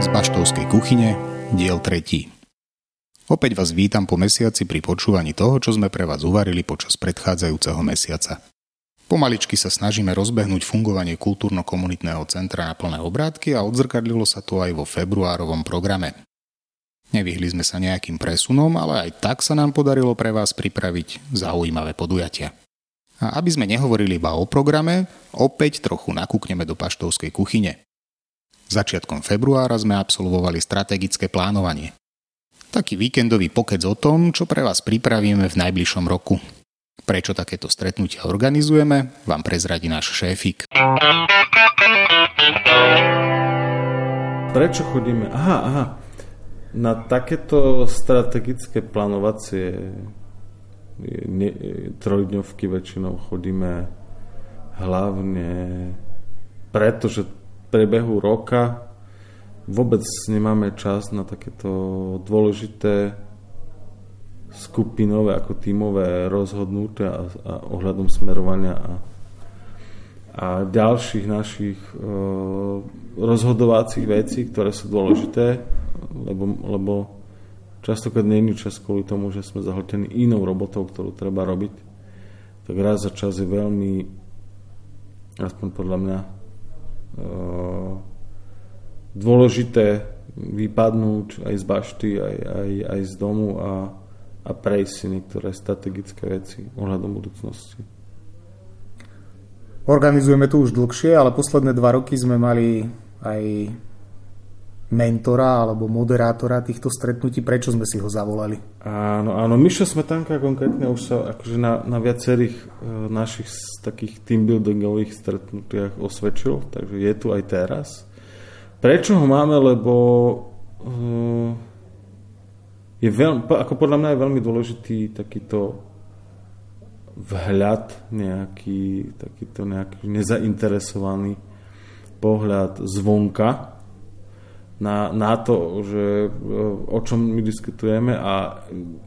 Z baštovskej kuchyne, diel 3. Opäť vás vítam po mesiaci pri počúvaní toho, čo sme pre vás uvarili počas predchádzajúceho mesiaca. Pomaličky sa snažíme rozbehnúť fungovanie kultúrno-komunitného centra na plné obrátky a odzrkadlilo sa to aj vo februárovom programe. Nevyhli sme sa nejakým presunom, ale aj tak sa nám podarilo pre vás pripraviť zaujímavé podujatia. A aby sme nehovorili iba o programe, opäť trochu nakúkneme do paštovskej kuchyne. Začiatkom februára sme absolvovali strategické plánovanie. Taký víkendový pokec o tom, čo pre vás pripravíme v najbližšom roku. Prečo takéto stretnutia organizujeme, vám prezradí náš šéfik. Prečo chodíme? Aha, aha. Na takéto strategické plánovacie ne, trojdňovky väčšinou chodíme hlavne preto, že v prebehu roka vôbec nemáme čas na takéto dôležité skupinové ako tímové rozhodnutia a, a ohľadom smerovania a, a ďalších našich e, rozhodovacích vecí, ktoré sú dôležité, lebo, lebo častokrát je čas kvôli tomu, že sme zahltení inou robotou, ktorú treba robiť. Tak raz za čas je veľmi, aspoň podľa mňa, e, dôležité vypadnúť aj z bašty, aj, aj, aj z domu a, a prejsť si niektoré strategické veci ohľadom budúcnosti. Organizujeme to už dlhšie, ale posledné dva roky sme mali aj mentora alebo moderátora týchto stretnutí. Prečo sme si ho zavolali? Áno, áno. Mišo Smetanka konkrétne už sa akože na, na viacerých e, našich takých team buildingových stretnutiach osvedčil, takže je tu aj teraz. Prečo ho máme? Lebo uh, je veľmi, ako podľa mňa je veľmi dôležitý takýto vhľad nejaký, takýto nejaký nezainteresovaný pohľad zvonka na, na to, že o čom my diskutujeme a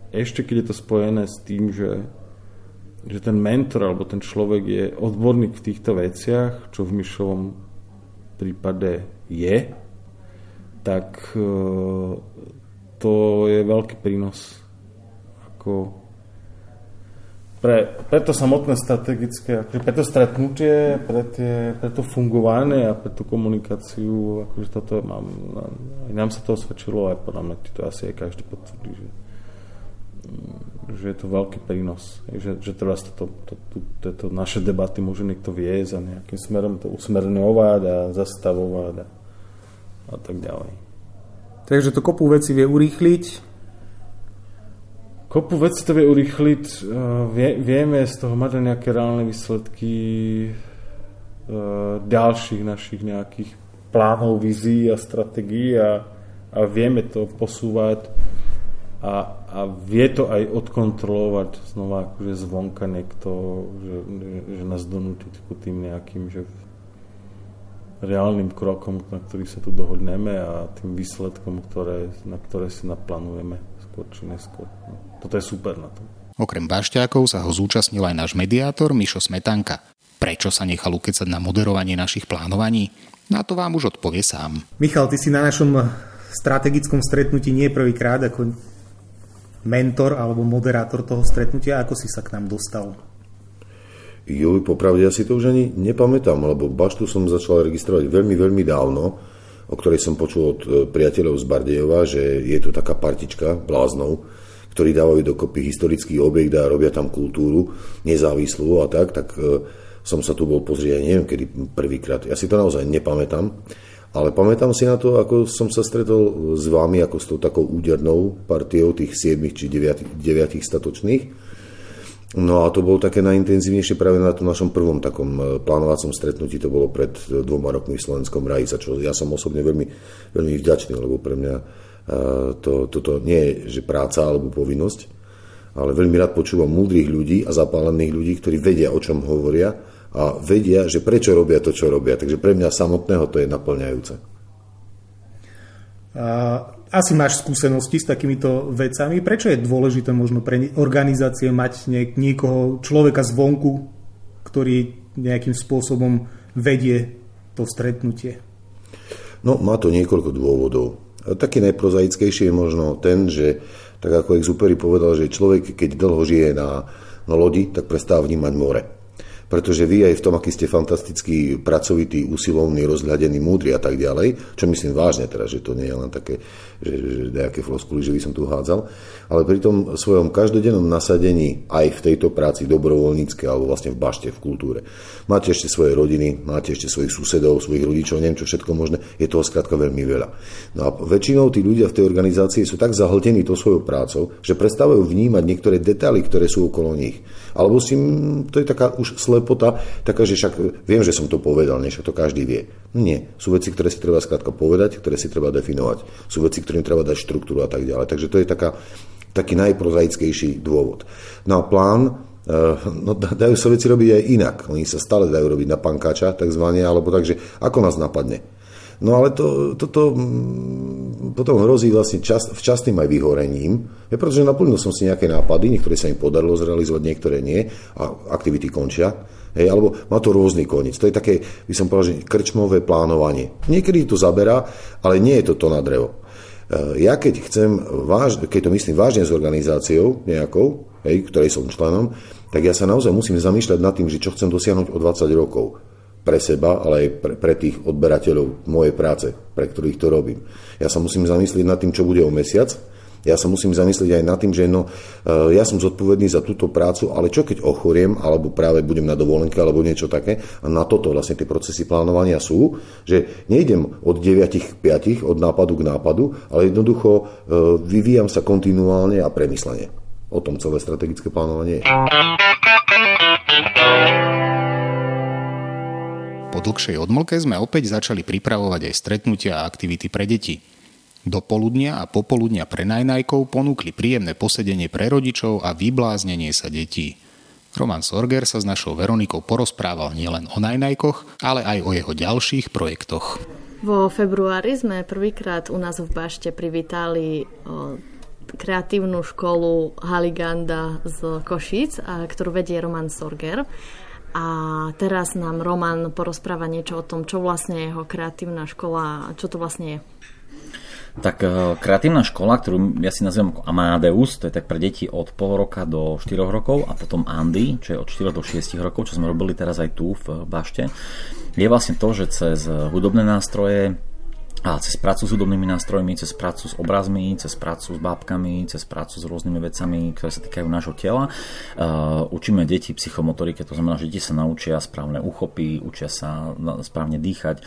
ešte keď je to spojené s tým, že, že ten mentor alebo ten človek je odborník v týchto veciach, čo v Myšovom prípade je, tak e, to je veľký prínos. Ako pre, to samotné strategické, akože pre to stretnutie, pre, tie, pre to fungovanie a pre tú komunikáciu, akože toto mám, aj nám sa to osvedčilo, aj podľa mňa to asi aj každý potvrdí, že, že je to veľký prínos, že, že teraz toto, to, to, tieto naše debaty môže niekto viesť a nejakým smerom to usmerňovať a zastavovať a a tak ďalej. Takže to kopu veci vie urýchliť. Kopu veci to vie urýchliť. Eh, vie, vieme z toho mať nejaké reálne výsledky eh, ďalších našich nejakých plánov, vízií a stratégií a, a vieme to posúvať a, a vie to aj odkontrolovať znova akože zvonka niekto, že, že nás donúti tým nejakým, že reálnym krokom, na ktorý sa tu dohodneme a tým výsledkom, ktoré, na ktoré si naplánujeme skôr či neskôr. No, toto je super na tom. Okrem bašťákov sa ho zúčastnil aj náš mediátor Mišo Smetanka. Prečo sa nechal ukecať na moderovanie našich plánovaní? Na to vám už odpovie sám. Michal, ty si na našom strategickom stretnutí nie prvýkrát ako mentor alebo moderátor toho stretnutia. Ako si sa k nám dostal? Joj, popravde ja si to už ani nepamätám, lebo baštu som začal registrovať veľmi, veľmi dávno, o ktorej som počul od e, priateľov z Bardejova, že je tu taká partička bláznov, ktorí dávajú dokopy historický objekt a robia tam kultúru nezávislú a tak, tak e, som sa tu bol pozrieť, neviem kedy prvýkrát. Ja si to naozaj nepamätám, ale pamätám si na to, ako som sa stretol s vami, ako s tou takou údernou partiou tých 7 či 9, 9 statočných No a to bolo také najintenzívnejšie práve na tom našom prvom takom e, plánovacom stretnutí, to bolo pred e, dvoma rokmi v Slovenskom raji, za čo ja som osobne veľmi, veľmi vďačný, lebo pre mňa e, to, toto nie je že práca alebo povinnosť, ale veľmi rád počúvam múdrych ľudí a zapálených ľudí, ktorí vedia, o čom hovoria a vedia, že prečo robia to, čo robia. Takže pre mňa samotného to je naplňajúce. A asi máš skúsenosti s takýmito vecami. Prečo je dôležité možno pre organizácie mať niekoho, človeka zvonku, ktorý nejakým spôsobom vedie to stretnutie? No, má to niekoľko dôvodov. Taký najprozaickejší je možno ten, že tak ako Exupery povedal, že človek, keď dlho žije na, na lodi, tak prestáva vnímať more pretože vy aj v tom, aký ste fantastický, pracovitý, usilovný, rozhľadený, múdry a tak ďalej, čo myslím vážne teraz, že to nie je len také, že, že nejaké floskuly, že by som tu hádzal, ale pri tom svojom každodennom nasadení aj v tejto práci dobrovoľnícke alebo vlastne v bašte, v kultúre. Máte ešte svoje rodiny, máte ešte svojich susedov, svojich rodičov, neviem čo všetko možné, je toho skrátka veľmi veľa. No a väčšinou tí ľudia v tej organizácii sú tak zahltení to svojou prácou, že prestávajú vnímať niektoré detaily, ktoré sú okolo nich. Alebo si, to je taká už slepota, taká, že však viem, že som to povedal, nie, však to každý vie. Nie, sú veci, ktoré si treba skrátka povedať, ktoré si treba definovať. Sú veci, ktorým treba dať štruktúru a tak ďalej. Takže to je taká, taký najprozaickejší dôvod. No a plán, eh, no dajú sa veci robiť aj inak. Oni sa stále dajú robiť na pankáča, takzvané, alebo takže ako nás napadne. No ale to, toto mm, potom hrozí vlastne čas, včasným aj vyhorením, je, pretože naplnil som si nejaké nápady, niektoré sa im podarilo zrealizovať, niektoré nie a aktivity končia. Hej, alebo má to rôzny koniec. To je také, by som povedal, že krčmové plánovanie. Niekedy to zaberá, ale nie je to to na drevo. E, ja keď chcem, váž, keď to myslím vážne s organizáciou nejakou, hej, ktorej som členom, tak ja sa naozaj musím zamýšľať nad tým, že čo chcem dosiahnuť o 20 rokov pre seba, ale aj pre, pre tých odberateľov mojej práce, pre ktorých to robím. Ja sa musím zamyslieť nad tým, čo bude o mesiac, ja sa musím zamyslieť aj nad tým, že no, e, ja som zodpovedný za túto prácu, ale čo keď ochoriem, alebo práve budem na dovolenke, alebo niečo také. A na toto vlastne tie procesy plánovania sú, že nejdem od 9 k 5, od nápadu k nápadu, ale jednoducho e, vyvíjam sa kontinuálne a premyslene. O tom celé strategické plánovanie je. Po dlhšej odmlke sme opäť začali pripravovať aj stretnutia a aktivity pre deti. Do poludnia a popoludnia pre najnajkov ponúkli príjemné posedenie pre rodičov a vybláznenie sa detí. Roman Sorger sa s našou Veronikou porozprával nielen o najnajkoch, ale aj o jeho ďalších projektoch. Vo februári sme prvýkrát u nás v Bašte privítali kreatívnu školu Haliganda z Košic, ktorú vedie Roman Sorger. A teraz nám Roman porozpráva niečo o tom, čo vlastne je jeho kreatívna škola, čo to vlastne je. Tak eh, kreatívna škola, ktorú ja si nazývam ako Amadeus, to je tak pre deti od pol roka do 4 rokov a potom Andy, čo je od 4 do 6 rokov, čo sme robili teraz aj tu v Bašte, je vlastne to, že cez hudobné nástroje, a cez prácu s hudobnými nástrojmi, cez prácu s obrazmi, cez prácu s bábkami, cez prácu s rôznymi vecami, ktoré sa týkajú nášho tela. Uh, učíme deti psychomotorike, to znamená, že deti sa naučia správne uchopy, učia sa správne dýchať,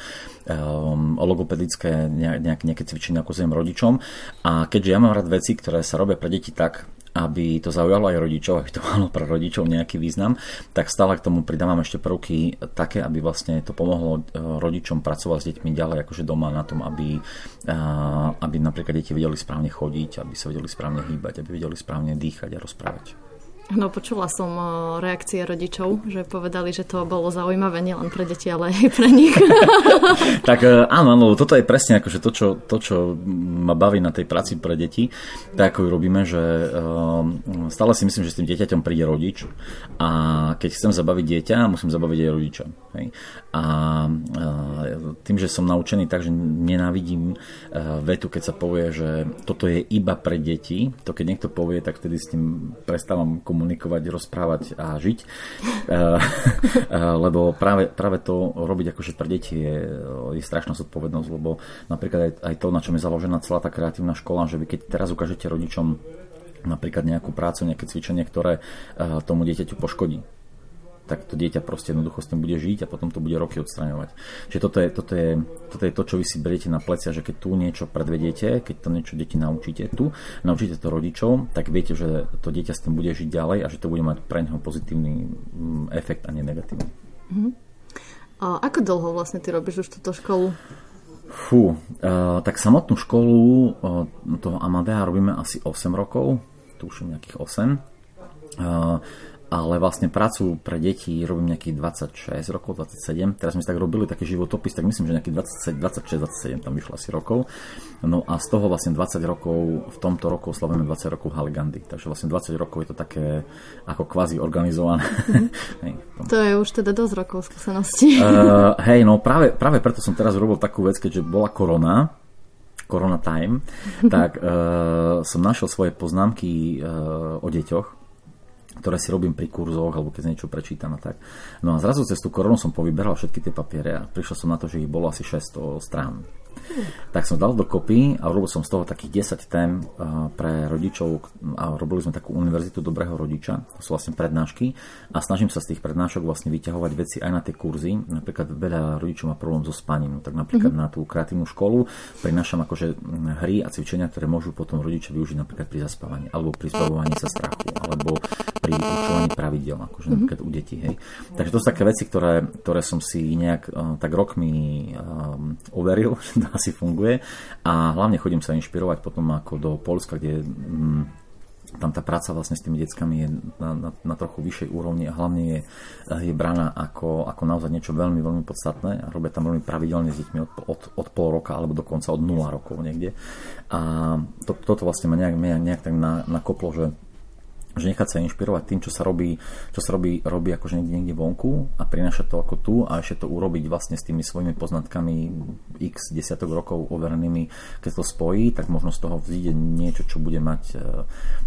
um, logopedické nejaké, nejaké cvičenia ako rodičom. A keďže ja mám rád veci, ktoré sa robia pre deti tak, aby to zaujalo aj rodičov, aby to malo pre rodičov nejaký význam, tak stále k tomu pridávam ešte prvky také, aby vlastne to pomohlo e, rodičom pracovať s deťmi ďalej akože doma na tom, aby, aby napríklad deti vedeli správne chodiť, aby sa vedeli správne hýbať, aby vedeli správne dýchať a rozprávať. No počula som reakcie rodičov, že povedali, že to bolo zaujímavé nielen pre deti, ale aj pre nich. tak e, áno, áno, toto je presne akože to čo, to, čo ma baví na tej práci pre deti, tak ako ju robíme, že uh, stále si myslím, že s tým dieťaťom príde rodič a keď chcem zabaviť dieťa, musím zabaviť aj rodiča. Hej. A uh, tým, že som naučený tak, že nenávidím uh, vetu, keď sa povie, že toto je iba pre deti, to keď niekto povie, tak vtedy s tým prestávam komunikovať rozprávať a žiť. Eh, lebo práve, práve to robiť akože pre deti je, je strašná zodpovednosť, lebo napríklad aj, aj to, na čom je založená celá tá kreatívna škola, že vy keď teraz ukážete rodičom napríklad nejakú prácu, nejaké cvičenie, ktoré tomu dieťaťu poškodí tak to dieťa proste jednoducho s tým bude žiť a potom to bude roky odstraňovať. Čiže toto je, toto je, toto je to, čo vy si beriete na plecia, že keď tu niečo predvediete, keď to niečo deti naučíte tu, naučíte to rodičov, tak viete, že to dieťa s tým bude žiť ďalej a že to bude mať pre neho pozitívny mm, efekt a nie negatívny. Mm-hmm. A ako dlho vlastne ty robíš už túto školu? Fú, uh, tak samotnú školu uh, toho Amadea robíme asi 8 rokov, tuším nejakých 8. Uh, ale vlastne prácu pre deti robím nejakých 26 rokov, 27. Teraz sme si tak robili taký životopis, tak myslím, že nejakých 26, 27 tam vyšlo asi rokov. No a z toho vlastne 20 rokov, v tomto roku oslavujeme 20 rokov Haligandy. Takže vlastne 20 rokov je to také ako kvázi organizované. Mm. hej, to je už teda dosť rokov skúsenosti. uh, hej, no práve, práve preto som teraz robil takú vec, keďže bola korona, Corona Time, tak uh, som našiel svoje poznámky uh, o deťoch ktoré si robím pri kurzoch alebo keď niečo prečítam a tak. No a zrazu cez tú koronu som povyberal všetky tie papiere a prišiel som na to, že ich bolo asi 600 strán. Tak som dal dokopy a robil som z toho takých 10 tém pre rodičov a robili sme takú univerzitu dobrého rodiča, to sú vlastne prednášky a snažím sa z tých prednášok vlastne vyťahovať veci aj na tie kurzy. Napríklad veľa rodičov má problém so spaním, tak napríklad mm-hmm. na tú kreatívnu školu prinášam akože hry a cvičenia, ktoré môžu potom rodičia využiť napríklad pri zaspávaní alebo pri zbavovaní sa strachu alebo pri určovaní pravidel, akože mm-hmm. napríklad u detí. Hej. Takže to sú také veci, ktoré, ktoré som si nejak uh, tak rokmi um, overil, že to asi funguje a hlavne chodím sa inšpirovať potom ako do Polska, kde mm, tam tá práca vlastne s tými deckami je na, na, na trochu vyššej úrovni a hlavne je, je braná ako, ako naozaj niečo veľmi, veľmi podstatné a robia tam veľmi pravidelne s deťmi od, od, od pol roka alebo dokonca od 0 rokov niekde. A to, toto vlastne ma nejak, nejak, nejak tak na, nakoplo, že že nechať sa inšpirovať tým, čo sa robí, čo sa robí, robí akože niekde, niekde vonku a prinášať to ako tu a ešte to urobiť vlastne s tými svojimi poznatkami x desiatok rokov overenými, keď to spojí, tak možno z toho vzíde niečo, čo bude mať e,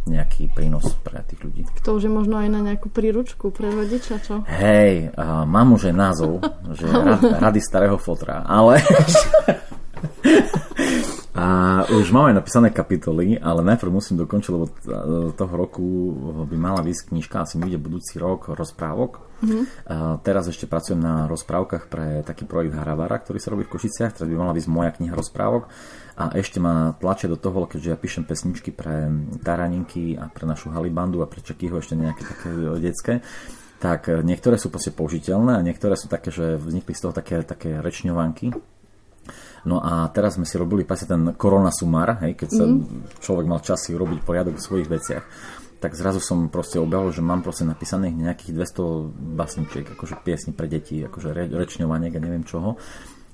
nejaký prínos pre tých ľudí. To už je možno aj na nejakú príručku pre rodiča, čo? Hej, uh, mám už aj názov, že rady starého fotra, ale A už máme napísané kapitoly, ale najprv musím dokončiť, lebo toho roku by mala výsť knižka, asi mi ide budúci rok rozprávok. Mm-hmm. A teraz ešte pracujem na rozprávkach pre taký projekt Haravara, ktorý sa robí v Košiciach, teraz by mala výsť moja kniha rozprávok. A ešte ma tlačia do toho, keďže ja píšem pesničky pre Taraninky a pre našu Halibandu a pre Čekýho ešte nejaké také detské tak niektoré sú proste použiteľné a niektoré sú také, že vznikli z toho také, také rečňovanky, No a teraz sme si robili presne ten korona sumár, hej, keď sa mm. človek mal čas si urobiť poriadok v svojich veciach tak zrazu som proste objavil, že mám proste napísaných nejakých 200 basničiek, akože piesni pre deti, akože re, rečňovaniek a neviem čoho.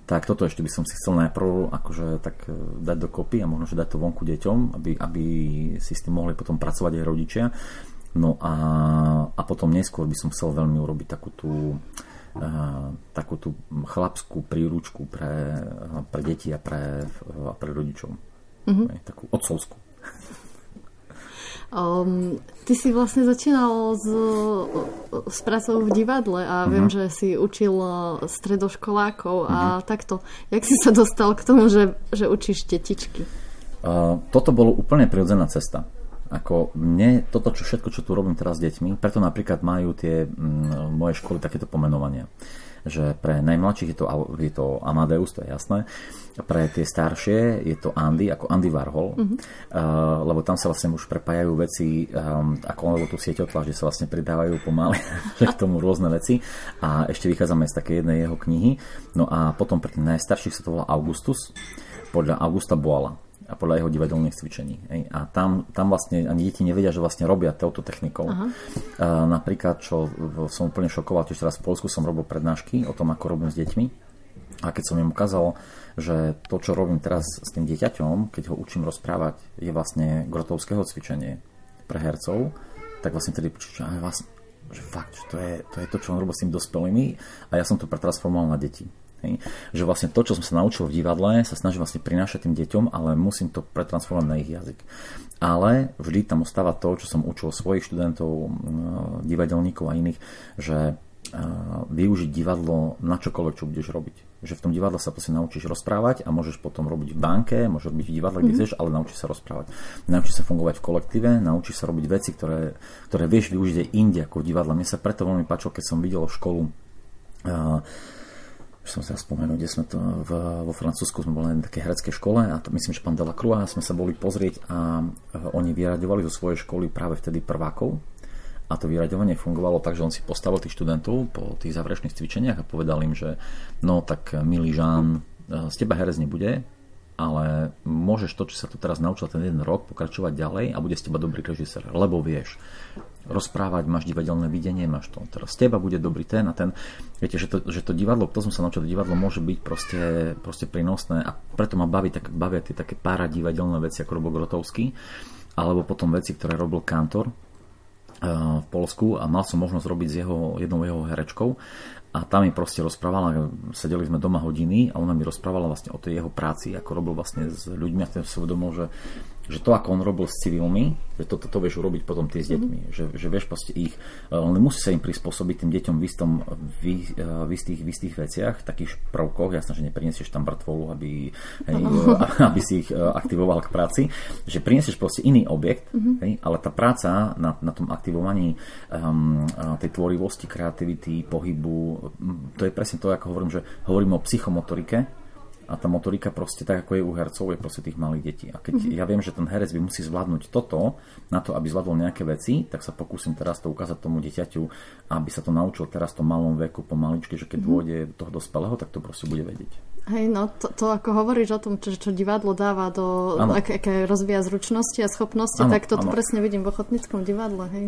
Tak toto ešte by som si chcel najprv akože tak e, dať dokopy a možno, že dať to vonku deťom, aby, aby si s tým mohli potom pracovať aj rodičia. No a, a potom neskôr by som chcel veľmi urobiť takú tú takú tú chlapskú príručku pre, pre deti a pre, a pre rodičov. Mm-hmm. Takú otcovskú. Um, ty si vlastne začínal s, s pracou v divadle a mm-hmm. viem, že si učil stredoškolákov mm-hmm. a mhm. takto. Jak si sa dostal k tomu, že, že učíš detičky? Uh, toto bolo úplne prirodzená cesta. Ako mne, toto čo všetko, čo tu robím teraz s deťmi, preto napríklad majú tie m, moje školy takéto pomenovania že pre najmladších je to, je to Amadeus, to je jasné, pre tie staršie je to Andy, ako Andy Warhol, mm-hmm. uh, lebo tam sa vlastne už prepájajú veci, um, ako lebo tu sieťotla, že sa vlastne pridávajú pomaly k tomu rôzne veci a ešte vychádzame z také jednej jeho knihy. No a potom pre tých najstarších sa to volá Augustus, podľa Augusta Boala a podľa jeho divadelných cvičení. Hej. A tam, tam vlastne ani deti nevedia, že vlastne robia touto technikou. Aha. Uh, napríklad, čo som úplne šokoval, tiež teraz v Polsku som robil prednášky o tom, ako robím s deťmi. A keď som im ukázal, že to, čo robím teraz s tým dieťaťom, keď ho učím rozprávať, je vlastne grotovského cvičenie pre hercov, tak vlastne tedy že, vlastne, že fakt, že to je, to je to, čo on robí s tým dospelými a ja som to pretransformoval na deti. Hej. Že vlastne to, čo som sa naučil v divadle, sa snažím vlastne prinášať tým deťom, ale musím to pretransformovať na ich jazyk. Ale vždy tam ostáva to, čo som učil svojich študentov, divadelníkov a iných, že využiť divadlo na čokoľvek, čo budeš robiť. Že v tom divadle sa proste naučíš rozprávať a môžeš potom robiť v banke, môžeš robiť v divadle, kde mm-hmm. chceš, ale naučíš sa rozprávať. Naučíš sa fungovať v kolektíve, naučíš sa robiť veci, ktoré, ktoré vieš využiť aj inde ako v divadle. Mne sa preto veľmi páčilo, keď som videl školu uh, som sa spomenul, kde sme to v, vo Francúzsku sme boli na také herecké škole a to myslím, že pán Delacroix sme sa boli pozrieť a oni vyraďovali zo svojej školy práve vtedy prvákov a to vyraďovanie fungovalo tak, že on si postavil tých študentov po tých záverečných cvičeniach a povedal im, že no tak milý Žán, z teba herec nebude, ale môžeš to, čo sa tu teraz naučil ten jeden rok, pokračovať ďalej a bude z teba dobrý režisér, lebo vieš rozprávať, máš divadelné videnie, máš to. Teraz z teba bude dobrý ten a ten. Viete, že to, že to divadlo, to som sa naučil, divadlo môže byť proste, proste prínosné a preto ma baví, tak, bavia tie také pára divadelné veci, ako robil Grotovský, alebo potom veci, ktoré robil Kantor eh, v Polsku a mal som možnosť robiť s jeho, jednou jeho herečkou a tam mi proste rozprávala, sedeli sme doma hodiny a ona mi rozprávala vlastne o tej jeho práci, ako robil vlastne s ľuďmi a tým si uvedomil, že že to, ako on robil s civilmi, že to, to, to vieš urobiť potom tie s deťmi, mm-hmm. že, že vieš proste ich, e, on musí sa im prispôsobiť tým deťom v, istom, v, e, v, istých, v istých veciach, takých prvkoch, jasné, že neprinesieš tam mŕtvolu, aby, hej, no. aby si ich aktivoval k práci, že prinesieš proste iný objekt, mm-hmm. hej, ale tá práca na, na tom aktivovaní um, tej tvorivosti, kreativity, pohybu, to je presne to, ako hovorím, že hovorím o psychomotorike, a tá motorika proste tak, ako je u hercov, je proste tých malých detí. A keď mm-hmm. ja viem, že ten herec by musí zvládnuť toto, na to, aby zvládol nejaké veci, tak sa pokúsim teraz to ukázať tomu dieťaťu, aby sa to naučil teraz v tom malom veku pomaličky, že keď mm-hmm. dôjde do toho dospelého, tak to proste bude vedieť. Hej, no to, to ako hovoríš o tom, čo, čo divadlo dáva do, ak, aké rozvíja zručnosti a schopnosti, ano, tak toto ano. presne vidím v ochotníckom divadle, hej.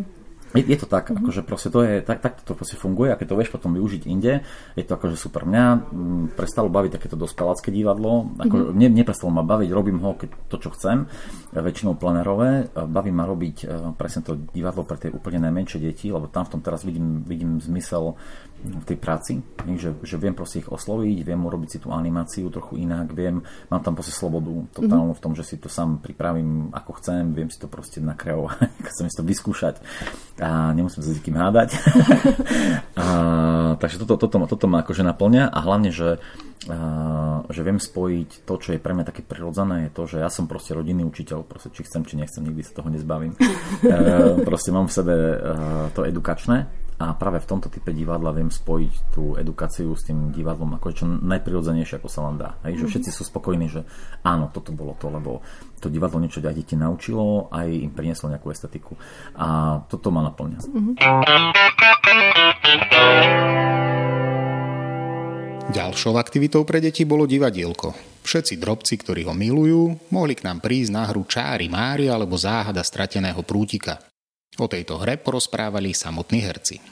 Je, je to tak, mm-hmm. akože proste to je, tak, tak to proste funguje a keď to vieš potom využiť inde, je to akože super. Mňa m, mm, prestalo baviť takéto dospelácké divadlo, ako, mm-hmm. ne, neprestalo ma baviť, robím ho keď to, čo chcem, väčšinou plenerové, baví ma robiť e, presne to divadlo pre tie úplne najmenšie deti, lebo tam v tom teraz vidím, vidím zmysel v tej práci, že, že viem proste ich osloviť, viem urobiť si tú animáciu trochu inak, viem, mám tam proste slobodu totálnu v tom, že si to sám pripravím ako chcem, viem si to proste nakreovať, chcem si to vyskúšať a nemusím sa s nikým hádať. a, takže toto, toto, toto ma akože naplňa a hlavne, že, a, že viem spojiť to, čo je pre mňa také prirodzené, je to, že ja som proste rodinný učiteľ, proste či chcem, či nechcem, nikdy sa toho nezbavím. e, proste mám v sebe e, to edukačné a práve v tomto type divadla viem spojiť tú edukáciu s tým divadlom ako čo najprirodzenejšie, ako sa len dá. Hej, že mhm. všetci sú spokojní, že áno, toto bolo to, lebo to divadlo niečo aj deti naučilo, aj im prinieslo nejakú estetiku. A toto ma naplňa. Mm-hmm. Ďalšou aktivitou pre deti bolo divadielko. Všetci drobci, ktorí ho milujú, mohli k nám prísť na hru Čári Mári alebo Záhada strateného prútika. O tejto hre porozprávali samotní herci.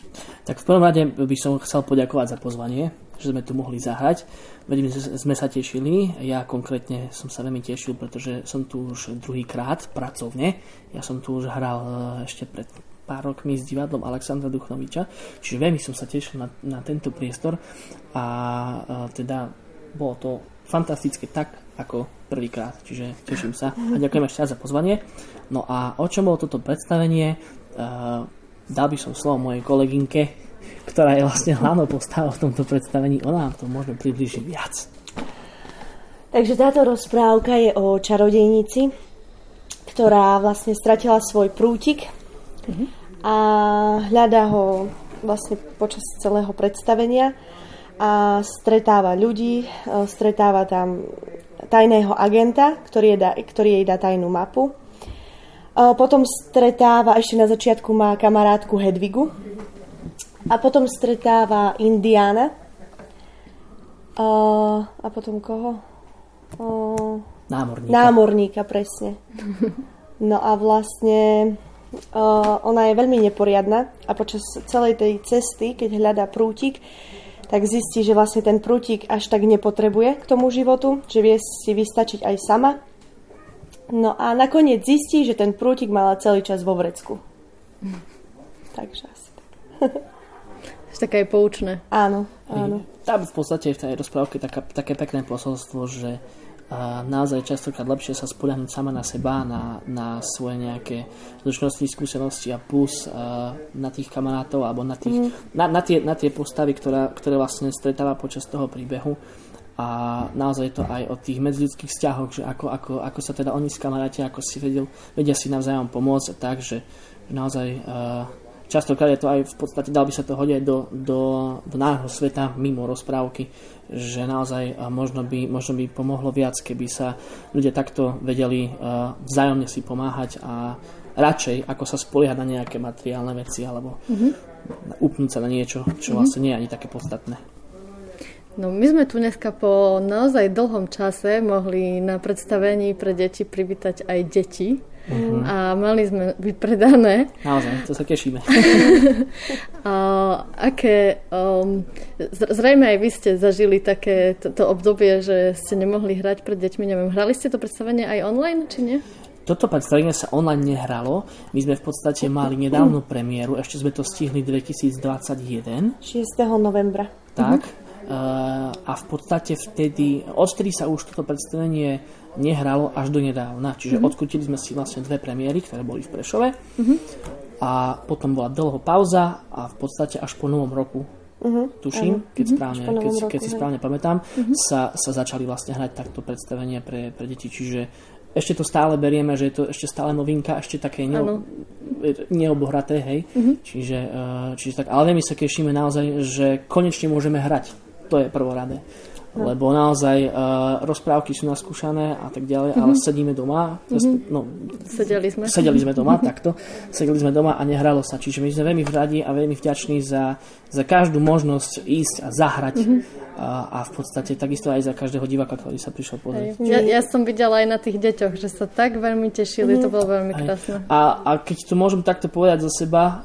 Tak v prvom rade by som chcel poďakovať za pozvanie, že sme tu mohli zahrať. Veľmi sme sa tešili. Ja konkrétne som sa veľmi tešil, pretože som tu už druhýkrát pracovne. Ja som tu už hral e, ešte pred pár rokmi s divadlom Alexandra Duchnoviča, čiže veľmi som sa tešil na, na tento priestor a, a e, teda bolo to fantastické tak, ako prvýkrát, čiže teším sa a ďakujem ešte za pozvanie. No a o čom bolo toto predstavenie, uh, dal by som slovo mojej kolegynke, ktorá je vlastne hlavnou postavou v tomto predstavení, ona nám to môže približiť viac. Takže táto rozprávka je o čarodejnici, ktorá vlastne stratila svoj prútik a hľadá ho vlastne počas celého predstavenia a stretáva ľudí, e, stretáva tam tajného agenta, ktorý, je da, ktorý jej dá tajnú mapu. Potom stretáva, ešte na začiatku má kamarátku Hedvigu. A potom stretáva Indiana. A potom koho? Námorníka. Námorníka, presne. No a vlastne ona je veľmi neporiadna a počas celej tej cesty, keď hľadá prútik, tak zistí, že vlastne ten prútik až tak nepotrebuje k tomu životu, že vie si vystačiť aj sama. No a nakoniec zistí, že ten prútik mala celý čas vo vrecku. Takže asi tak. Také poučné. Áno, áno. Tam v podstate v tej rozprávke taká, také pekné posolstvo, že a naozaj častokrát lepšie sa spoľahnúť sama na seba, na, na svoje nejaké zručnosti, skúsenosti a plus a na tých kamarátov alebo na, tých, mm. na, na, tie, na tie postavy, ktorá, ktoré vlastne stretáva počas toho príbehu a naozaj je to aj o tých medziludských vzťahoch, že ako, ako, ako sa teda oni skamarátia, ako si vedel, vedia si navzájom pomôcť, tak, že naozaj uh, častokrát je to aj v podstate, dal by sa to hodiť do, do, do nášho sveta mimo rozprávky, že naozaj možno by, možno by pomohlo viac, keby sa ľudia takto vedeli vzájomne si pomáhať a radšej ako sa spoliehať na nejaké materiálne veci alebo mm-hmm. upnúť sa na niečo, čo mm-hmm. vlastne nie je ani také podstatné. No my sme tu dneska po naozaj dlhom čase mohli na predstavení pre deti privítať aj deti. Uh-huh. A mali sme vypredané. Naozaj, to sa tešíme. a, aké, um, zrejme aj vy ste zažili také to, to obdobie, že ste nemohli hrať pred deťmi. Neviem, hrali ste to predstavenie aj online, či nie? Toto predstavenie sa online nehralo. My sme v podstate mali nedávnu premiéru, ešte sme to stihli 2021. 6. novembra. Tak. Uh, a v podstate vtedy, odtedy sa už toto predstavenie nehralo až do nedávna. Čiže mm-hmm. odkutili sme si vlastne dve premiéry, ktoré boli v Prešove. Mm-hmm. A potom bola dlho pauza a v podstate až po novom roku Uh-huh, tuším, keď, uh-huh, správne, keď, roku, keď si správne pamätám, uh-huh. sa, sa začali vlastne hrať takto predstavenia pre, pre deti. Čiže ešte to stále berieme, že je to ešte stále novinka, ešte také neo, neobohraté, hej. Uh-huh. Čiže, uh, čiže tak, ale veľmi sa tešíme naozaj, že konečne môžeme hrať. To je prvoradé. No. Lebo naozaj uh, rozprávky sú naskúšané a tak ďalej, mm-hmm. ale sedíme doma. Mm-hmm. No, sedeli sme. Sedeli sme doma, takto. Sedeli sme doma a nehralo sa. Čiže my sme veľmi radi a veľmi vďační za, za každú možnosť ísť a zahrať. Mm-hmm a, a v podstate takisto aj za každého diváka, ktorý sa prišiel pozrieť. Ja, ja som videla aj na tých deťoch, že sa tak veľmi tešili, mm. to bolo veľmi krásne. A, a keď to môžem takto povedať za seba, uh,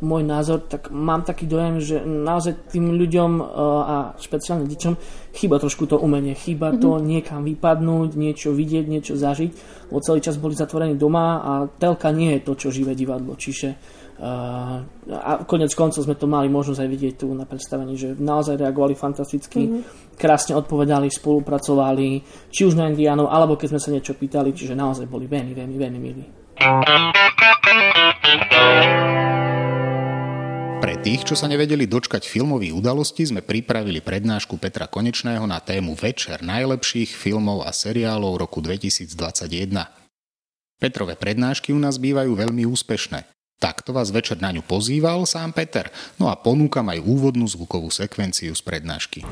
môj názor, tak mám taký dojem, že naozaj tým ľuďom uh, a špeciálne deťom chýba trošku to umenie, chýba mm-hmm. to mhm. niekam vypadnúť, niečo vidieť, niečo zažiť, lebo celý čas boli zatvorení doma a telka nie je to, čo živé divadlo, čiže a konec koncov sme to mali možnosť aj vidieť tu na predstavení, že naozaj reagovali fantasticky, mm-hmm. krásne odpovedali, spolupracovali, či už na Indiánov, alebo keď sme sa niečo pýtali, čiže naozaj boli veľmi, veľmi, veľmi milí. Pre tých, čo sa nevedeli dočkať filmových udalostí, sme pripravili prednášku Petra Konečného na tému Večer najlepších filmov a seriálov roku 2021. Petrové prednášky u nás bývajú veľmi úspešné. Takto vás večer na ňu pozýval sám Peter, no a ponúkam aj úvodnú zvukovú sekvenciu z prednášky.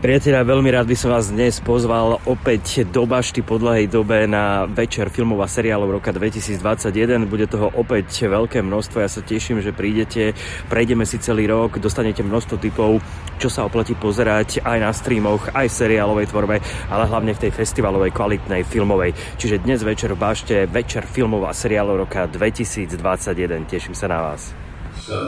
Priatelia, veľmi rád by som vás dnes pozval opäť do Bašty po dlhej dobe na večer filmov a seriálov roka 2021. Bude toho opäť veľké množstvo, ja sa teším, že prídete, prejdeme si celý rok, dostanete množstvo typov, čo sa oplatí pozerať aj na streamoch, aj v seriálovej tvorbe, ale hlavne v tej festivalovej kvalitnej filmovej. Čiže dnes večer v Bašte, večer filmov a seriálov roka 2021. Teším sa na vás. So,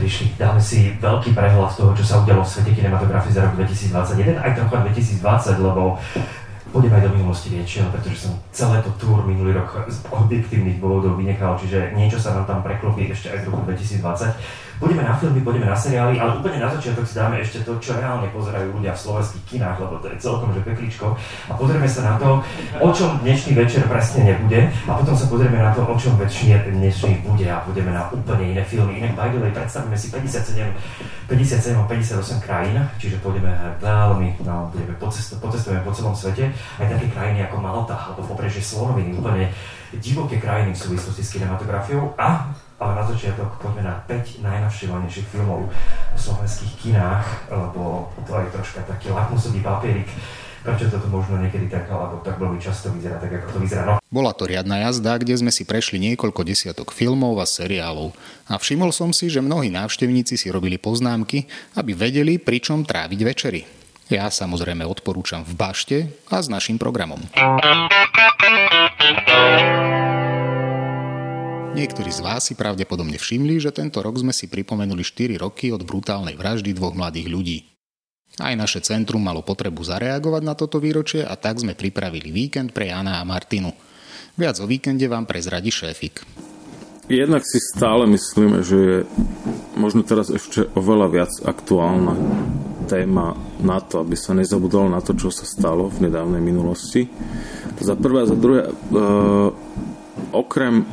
prišli. Dáme si veľký prehľad toho, čo sa udialo v svete kinematografie za rok 2021, aj trochu 2020, lebo pôjdem aj do minulosti väčšieho, pretože som celé to tour minulý rok z objektívnych dôvodov vynechal, čiže niečo sa nám tam preklopí ešte aj z roku 2020. Pôjdeme na filmy, pôjdeme na seriály, ale úplne na začiatok si dáme ešte to, čo reálne pozerajú ľudia v slovenských kinách, lebo to je celkom že pekličko. A pozrieme sa na to, o čom dnešný večer presne nebude a potom sa pozrieme na to, o čom väčšine dnešný bude a budeme na úplne iné filmy. Inak by the way, predstavíme si 57, 57 58 krajín, čiže pôjdeme veľmi, no, budeme pocestu, pocestujeme po celom svete, aj také krajiny ako Malta alebo pobrežie Slonoviny, úplne divoké krajiny v súvislosti s kinematografiou a na začiatok poďme na 5 najnavštevovanejších filmov v slovenských kinách, lebo to je troška taký lakmusový papierik, prečo toto možno niekedy tak, alebo tak veľmi často vyzerá tak, ako to vyzerá. No. Bola to riadna jazda, kde sme si prešli niekoľko desiatok filmov a seriálov. A všimol som si, že mnohí návštevníci si robili poznámky, aby vedeli, pričom tráviť večery. Ja samozrejme odporúčam v bašte a s našim programom. Niektorí z vás si pravdepodobne všimli, že tento rok sme si pripomenuli 4 roky od brutálnej vraždy dvoch mladých ľudí. Aj naše centrum malo potrebu zareagovať na toto výročie a tak sme pripravili víkend pre Jana a Martinu. Viac o víkende vám prezradí šéfik. Jednak si stále myslíme, že je možno teraz ešte oveľa viac aktuálna téma na to, aby sa nezabudalo na to, čo sa stalo v nedávnej minulosti. Za prvé a za druhé, e, okrem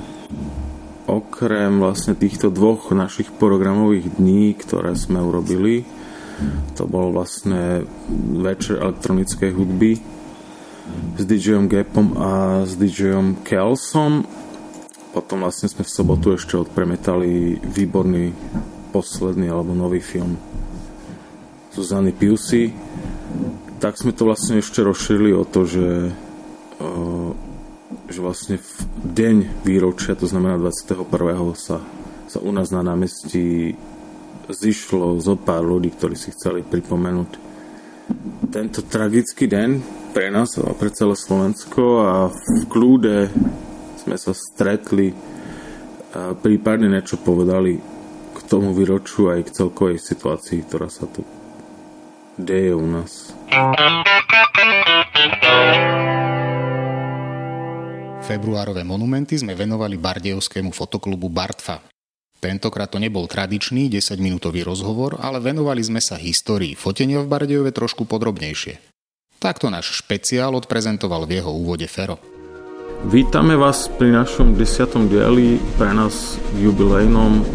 okrem vlastne týchto dvoch našich programových dní, ktoré sme urobili, to bol vlastne večer elektronickej hudby s DJom Gapom a s DJom Kelsom. Potom vlastne sme v sobotu ešte odpremetali výborný posledný alebo nový film Zuzany Piusy. Tak sme to vlastne ešte rozšírili o to, že že vlastne v deň výročia, to znamená 21. sa, sa u nás na námestí zišlo zo pár ľudí, ktorí si chceli pripomenúť tento tragický deň pre nás a pre celé Slovensko a v kľúde sme sa stretli a prípadne niečo povedali k tomu výročiu aj k celkovej situácii, ktorá sa tu deje u nás. Februárové monumenty sme venovali bardejovskému fotoklubu Bartfa. Tentokrát to nebol tradičný 10-minútový rozhovor, ale venovali sme sa histórii fotenia v Bardejove trošku podrobnejšie. Takto náš špeciál odprezentoval v jeho úvode Fero. Vítame vás pri našom desiatom dieli, pre nás jubilejnom,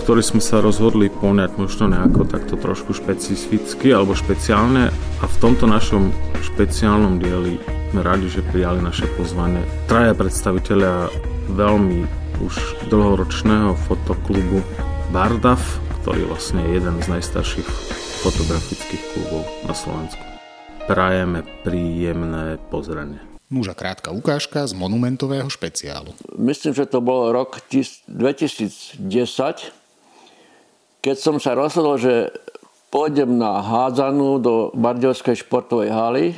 ktorý sme sa rozhodli poňať možno nejako takto trošku špecificky alebo špeciálne a v tomto našom špeciálnom dieli sme radi, že prijali naše pozvanie. Traja predstaviteľia veľmi už dlhoročného fotoklubu Bardav, ktorý vlastne je jeden z najstarších fotografických klubov na Slovensku. Prajeme príjemné pozrenie. Núža krátka ukážka z monumentového špeciálu. Myslím, že to bol rok 2010, keď som sa rozhodol, že pôjdem na hádzanú do Bardejovskej športovej haly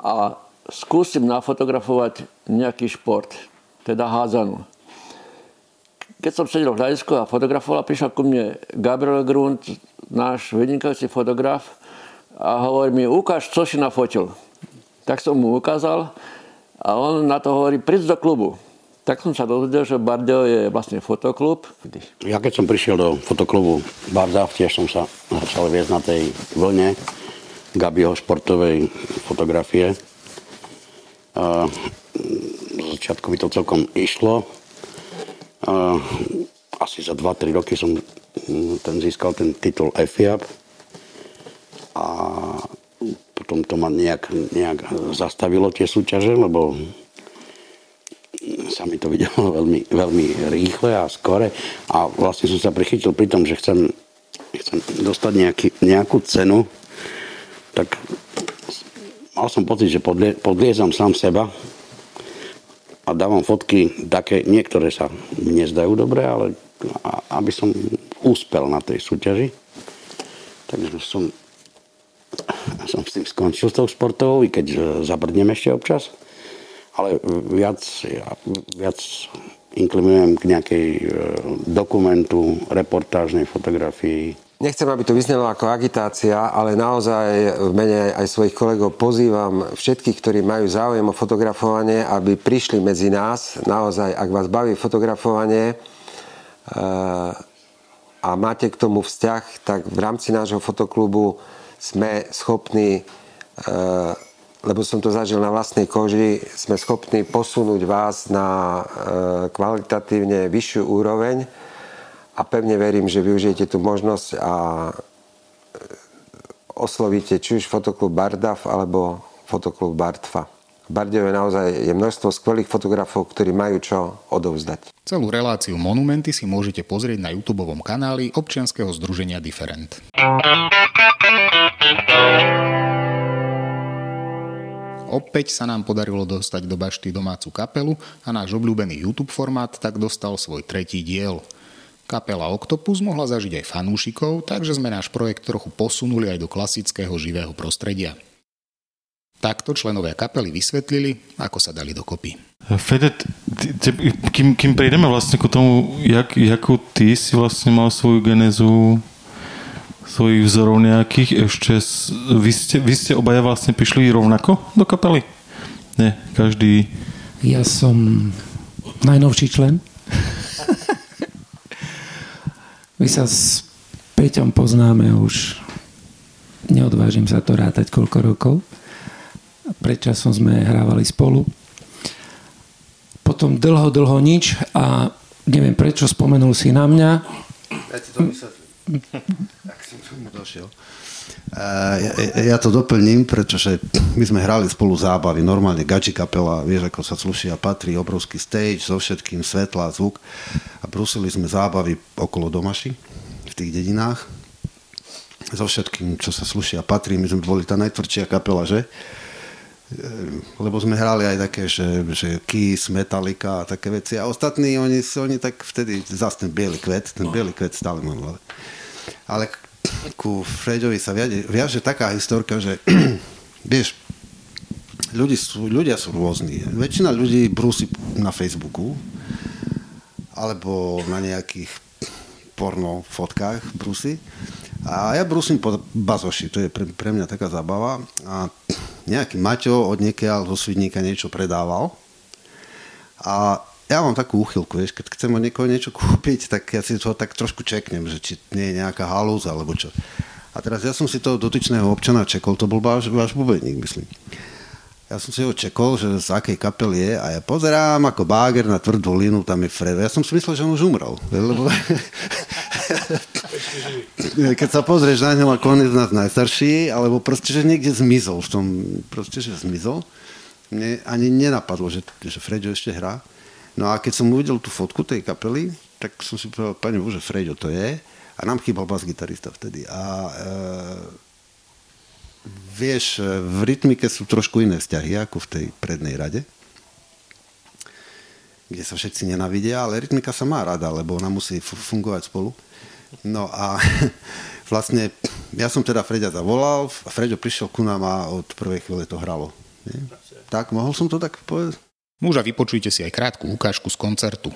a skúsim nafotografovať nejaký šport, teda hádzanú. Keď som sedel v hľadisku a fotografoval, prišiel ku mne Gabriel Grund, náš vynikajúci fotograf a hovorí mi, ukáž, čo si nafotil. Tak som mu ukázal a on na to hovorí, príď do klubu. Tak som sa dozvedel, že Bardeo je vlastne fotoklub. Ja keď som prišiel do fotoklubu Barda, tiež som sa začal viesť na tej vlne Gabiho športovej fotografie. A začiatku mi to celkom išlo. A asi za 2-3 roky som mm, ten získal ten titul EFIAP a potom to ma nejak, nejak zastavilo tie súťaže, lebo sa mi to videlo veľmi, veľmi rýchle a skore a vlastne som sa prichytil pri tom, že chcem, chcem dostať nejaký, nejakú cenu tak mal som pocit, že podlie, podliezam sám seba a dávam fotky také, niektoré sa mi nezdajú dobre, ale aby som úspel na tej súťaži. Takže som, som s tým skončil s tou sportovou, i keď zabrdnem ešte občas. Ale viac, viac inklinujem k nejakej e, dokumentu, reportážnej fotografii. Nechcem, aby to vyznelo ako agitácia, ale naozaj v mene aj svojich kolegov pozývam všetkých, ktorí majú záujem o fotografovanie, aby prišli medzi nás. Naozaj, ak vás baví fotografovanie e, a máte k tomu vzťah, tak v rámci nášho fotoklubu sme schopní e, lebo som to zažil na vlastnej koži, sme schopní posunúť vás na e, kvalitatívne vyššiu úroveň a pevne verím, že využijete tú možnosť a e, oslovíte či už fotoklub Bardav alebo fotoklub Bartfa. V naozaj je množstvo skvelých fotografov, ktorí majú čo odovzdať. Celú reláciu Monumenty si môžete pozrieť na YouTube kanáli občianskeho združenia Different. Opäť sa nám podarilo dostať do bašty domácu kapelu a náš obľúbený YouTube formát tak dostal svoj tretí diel. Kapela Octopus mohla zažiť aj fanúšikov, takže sme náš projekt trochu posunuli aj do klasického živého prostredia. Takto členovia kapely vysvetlili, ako sa dali dokopy. Fede, kým, kým prejdeme vlastne k tomu, jak, jakú ty si vlastne mal svoju genezu svojich vzorov nejakých ešte... Vy ste, vy ste obaja vlastne prišli rovnako do kapely? Nie, každý... Ja som najnovší člen. My sa s Peťom poznáme už neodvážim sa to rátať koľko rokov. Pred časom sme hrávali spolu. Potom dlho, dlho nič a neviem prečo spomenul si na mňa. Ja ti to tak som tomu došiel. Ja, ja to doplním, pretože my sme hrali spolu zábavy, normálne gači kapela, vieš, ako sa sluší a patrí, obrovský stage so všetkým, svetla, zvuk. A brusili sme zábavy okolo domaši v tých dedinách so všetkým, čo sa sluší a patrí, my sme boli tá najtvrdšia kapela, že? lebo sme hrali aj také, že, že Kiss, Metallica a také veci. A ostatní, oni, oni tak vtedy, zase ten biely kvet, ten biely kvet stále mám, ale ale ku Fredovi sa viaže, viaže taká historka, že vieš, ľudí sú, ľudia sú rôzni. Väčšina ľudí brúsi na Facebooku alebo na nejakých porno fotkách brúsi. A ja brúsim po bazoši, to je pre, pre mňa taká zabava. A nejaký Maťo od niekiaľ zo Svidníka niečo predával. A ja mám takú úchylku, vieš, keď chcem od niekoho niečo kúpiť, tak ja si to tak trošku čeknem, že či nie je nejaká halúza, alebo čo. A teraz ja som si toho dotyčného občana čekol, to bol váš, váš bubeník, myslím. Ja som si ho čekol, že z akej kapel je a ja pozerám ako báger na tvrdú línu, tam je Fredo. Ja som si myslel, že on už umrel. Lebo... Keď sa pozrieš na ňom, ako on je z nás najstarší, alebo proste, že niekde zmizol v tom, proste, že zmizol. Mne ani nenapadlo, že, že Fredo ešte hrá. No a keď som uvidel tú fotku tej kapely, tak som si povedal, pani Bože, Freďo to je. A nám chýbal bas-gitarista vtedy. A e, vieš, v rytmike sú trošku iné vzťahy ako v tej prednej rade kde sa všetci nenavidia, ale rytmika sa má rada, lebo ona musí fungovať spolu. No a vlastne ja som teda Freďa zavolal a Freďo prišiel ku nám a od prvej chvíle to hralo. Nie? Tak, mohol som to tak povedať? Muža vypočujte si aj krátku ukážku z koncertu.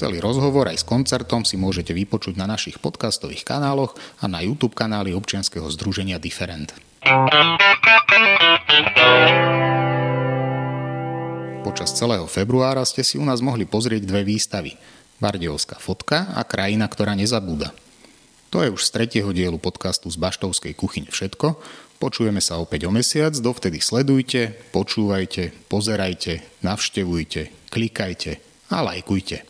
Celý rozhovor aj s koncertom si môžete vypočuť na našich podcastových kanáloch a na YouTube kanáli občianskeho združenia Different. Počas celého februára ste si u nás mohli pozrieť dve výstavy. Bardejovská fotka a Krajina, ktorá nezabúda. To je už z tretieho dielu podcastu z Baštovskej kuchyne všetko. Počujeme sa opäť o mesiac, dovtedy sledujte, počúvajte, pozerajte, navštevujte, klikajte a lajkujte.